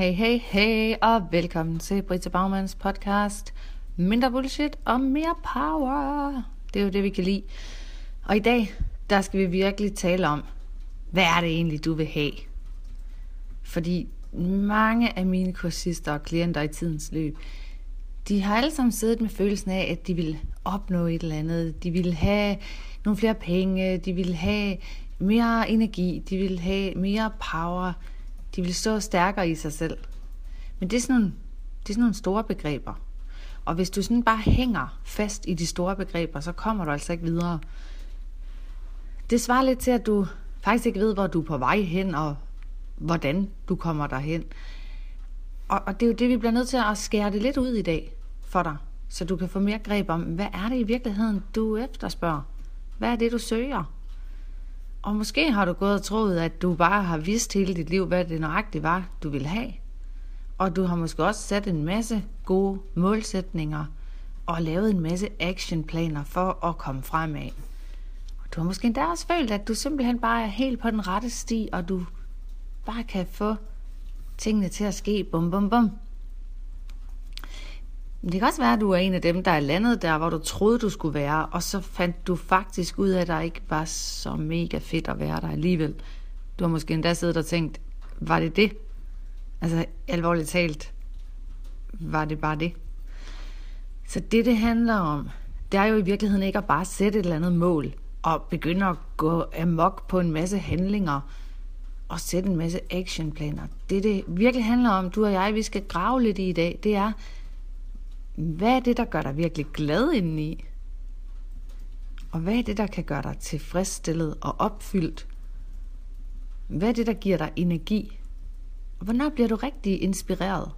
Hey, hey, hey, og velkommen til Britta Baumans podcast. Mindre bullshit og mere power. Det er jo det, vi kan lide. Og i dag, der skal vi virkelig tale om, hvad er det egentlig, du vil have? Fordi mange af mine kursister og klienter i tidens løb, de har alle sammen siddet med følelsen af, at de vil opnå et eller andet. De vil have nogle flere penge, de vil have mere energi, de vil have mere power, de vil stå stærkere i sig selv. Men det er sådan nogle, det er sådan nogle store begreber. Og hvis du sådan bare hænger fast i de store begreber, så kommer du altså ikke videre. Det svarer lidt til, at du faktisk ikke ved, hvor du er på vej hen, og hvordan du kommer derhen. Og, og det er jo det, vi bliver nødt til at skære det lidt ud i dag for dig, så du kan få mere greb om, hvad er det i virkeligheden, du efterspørger? Hvad er det, du søger? Og måske har du gået og troet, at du bare har vidst hele dit liv, hvad det nøjagtigt var, du ville have. Og du har måske også sat en masse gode målsætninger og lavet en masse actionplaner for at komme fremad. Og du har måske endda også følt, at du simpelthen bare er helt på den rette sti, og du bare kan få tingene til at ske bum bum bum. Det kan også være, at du er en af dem, der er landet der, hvor du troede, du skulle være, og så fandt du faktisk ud af, at der ikke var så mega fedt at være der alligevel. Du har måske endda siddet og tænkt, var det det? Altså alvorligt talt, var det bare det? Så det, det handler om, det er jo i virkeligheden ikke at bare sætte et eller andet mål, og begynde at gå amok på en masse handlinger, og sætte en masse actionplaner. Det, det virkelig handler om, du og jeg, vi skal grave lidt i i dag, det er, hvad er det, der gør dig virkelig glad indeni? Og hvad er det, der kan gøre dig tilfredsstillet og opfyldt? Hvad er det, der giver dig energi? Og hvornår bliver du rigtig inspireret?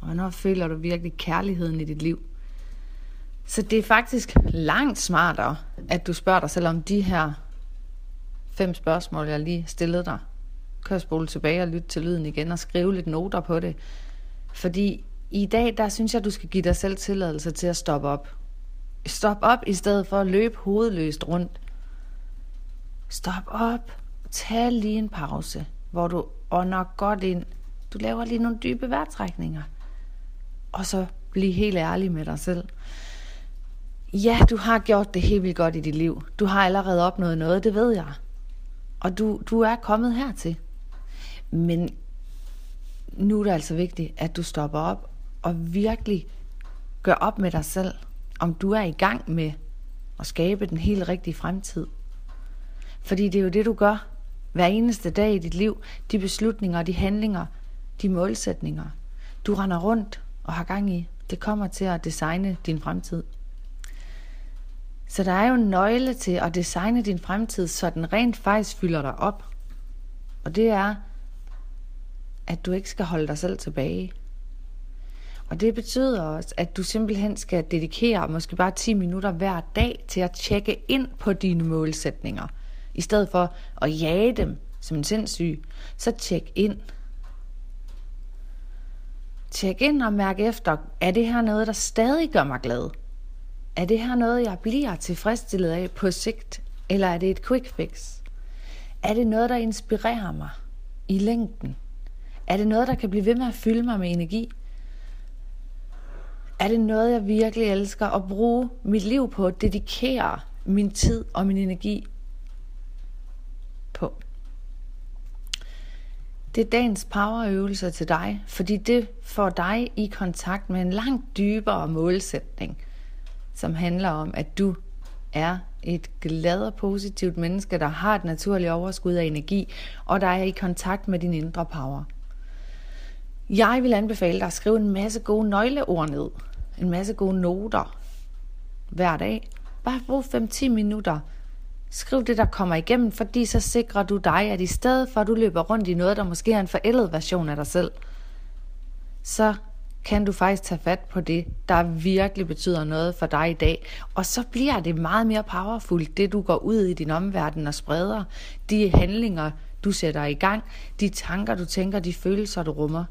Og hvornår føler du virkelig kærligheden i dit liv? Så det er faktisk langt smartere, at du spørger dig selv om de her fem spørgsmål, jeg lige stillede dig. Kør spole tilbage og lyt til lyden igen og skrive lidt noter på det. Fordi i dag, der synes jeg, du skal give dig selv tilladelse til at stoppe op. Stop op i stedet for at løbe hovedløst rundt. Stop op. Tag lige en pause, hvor du ånder godt ind. Du laver lige nogle dybe vejrtrækninger. Og så bliv helt ærlig med dig selv. Ja, du har gjort det helt vildt godt i dit liv. Du har allerede opnået noget, det ved jeg. Og du, du er kommet hertil. Men nu er det altså vigtigt, at du stopper op og virkelig gør op med dig selv, om du er i gang med at skabe den helt rigtige fremtid. Fordi det er jo det, du gør hver eneste dag i dit liv. De beslutninger, de handlinger, de målsætninger, du render rundt og har gang i, det kommer til at designe din fremtid. Så der er jo en nøgle til at designe din fremtid, så den rent faktisk fylder dig op. Og det er, at du ikke skal holde dig selv tilbage. Og det betyder også, at du simpelthen skal dedikere måske bare 10 minutter hver dag til at tjekke ind på dine målsætninger. I stedet for at jage dem som en sindssyg, så tjek ind. Tjek ind og mærk efter, er det her noget, der stadig gør mig glad? Er det her noget, jeg bliver tilfredsstillet af på sigt? Eller er det et quick fix? Er det noget, der inspirerer mig i længden? Er det noget, der kan blive ved med at fylde mig med energi? Er det noget, jeg virkelig elsker at bruge mit liv på, at dedikere min tid og min energi på. Det er dagens powerøvelse til dig, fordi det får dig i kontakt med en langt dybere målsætning, som handler om, at du er et glad og positivt menneske, der har et naturligt overskud af energi, og der er i kontakt med din indre power. Jeg vil anbefale dig at skrive en masse gode nøgleord ned, en masse gode noter hver dag. Bare brug 5-10 minutter. Skriv det, der kommer igennem, fordi så sikrer du dig, at i stedet for at du løber rundt i noget, der måske er en forældet version af dig selv, så kan du faktisk tage fat på det, der virkelig betyder noget for dig i dag. Og så bliver det meget mere powerfult, det du går ud i din omverden og spreder. De handlinger, du sætter i gang, de tanker, du tænker, de følelser, du rummer.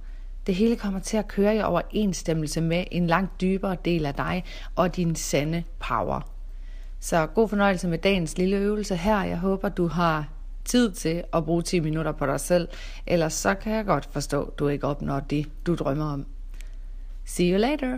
Det hele kommer til at køre i overensstemmelse med en langt dybere del af dig og din sande power. Så god fornøjelse med dagens lille øvelse her. Jeg håber, du har tid til at bruge 10 minutter på dig selv, ellers så kan jeg godt forstå, at du ikke opnår det, du drømmer om. See you later!